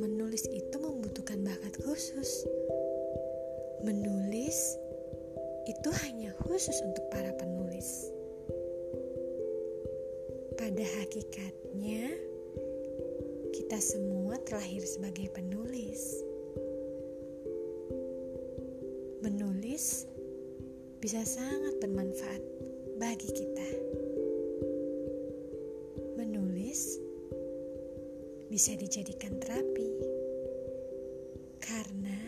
menulis itu membutuhkan bakat khusus. Menulis itu hanya khusus untuk para penulis. Pada hakikatnya, kita semua terlahir sebagai penulis. Menulis bisa sangat bermanfaat bagi kita. Bisa dijadikan terapi karena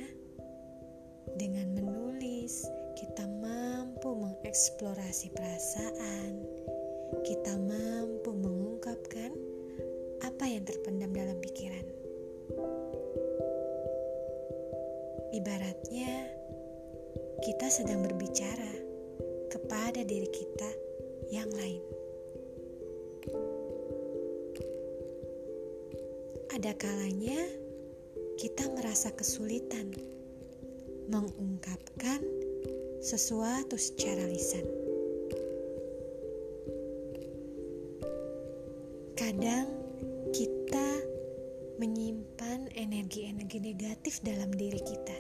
dengan menulis kita mampu mengeksplorasi perasaan, kita mampu mengungkapkan apa yang terpendam dalam pikiran. Ibaratnya, kita sedang berbicara kepada diri kita yang lain. Ada kalanya kita merasa kesulitan mengungkapkan sesuatu secara lisan. Kadang kita menyimpan energi-energi negatif dalam diri kita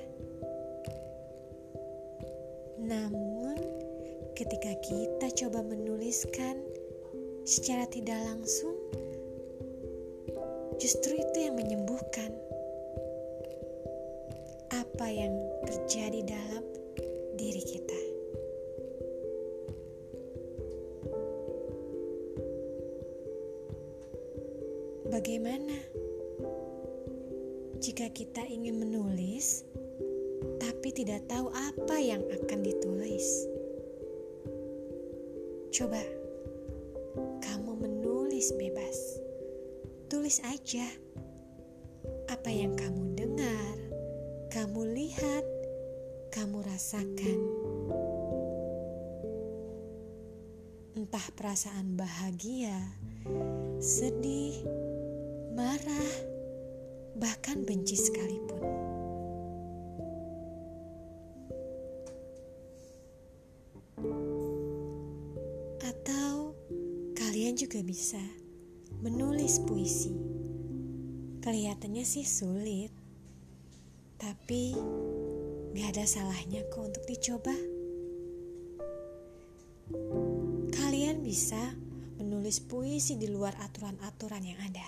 namun, ketika kita coba menuliskan secara tidak langsung, justru itu yang menyembuhkan apa yang terjadi dalam diri kita. Bagaimana jika kita ingin menulis? tapi tidak tahu apa yang akan ditulis. Coba Tulis aja apa yang kamu dengar, kamu lihat, kamu rasakan. Entah perasaan bahagia, sedih, marah, bahkan benci sekalipun. Kalian juga bisa menulis puisi. Kelihatannya sih sulit, tapi gak ada salahnya kok untuk dicoba. Kalian bisa menulis puisi di luar aturan-aturan yang ada.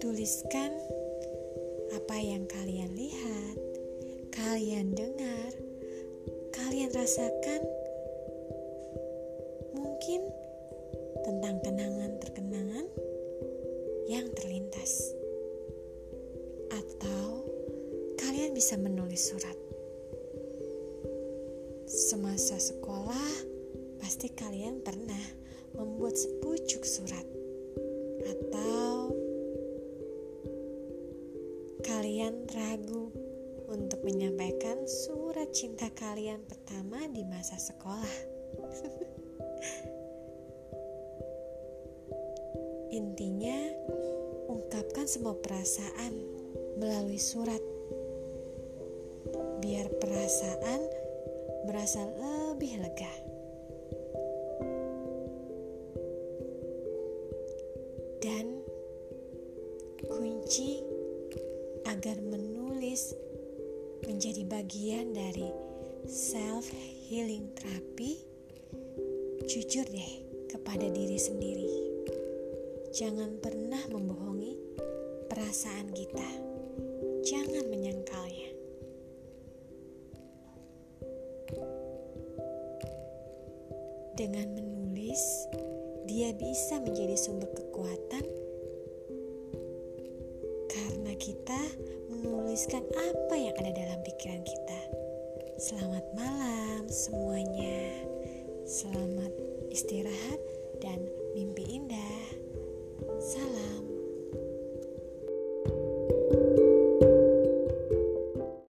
Tuliskan apa yang kalian lihat, kalian dengar, kalian rasakan tentang kenangan-terkenangan yang terlintas. Atau kalian bisa menulis surat. Semasa sekolah, pasti kalian pernah membuat sepucuk surat. Atau kalian ragu untuk menyampaikan surat cinta kalian pertama di masa sekolah. Intinya, ungkapkan semua perasaan melalui surat. Biar perasaan merasa lebih lega. Dan kunci agar menulis menjadi bagian dari self healing terapi, jujur deh kepada diri sendiri. Jangan pernah membohongi perasaan kita. Jangan menyangkalnya. Dengan menulis, dia bisa menjadi sumber kekuatan karena kita menuliskan apa yang ada dalam pikiran kita. Selamat malam semuanya. Selamat istirahat dan mimpi indah. Salam.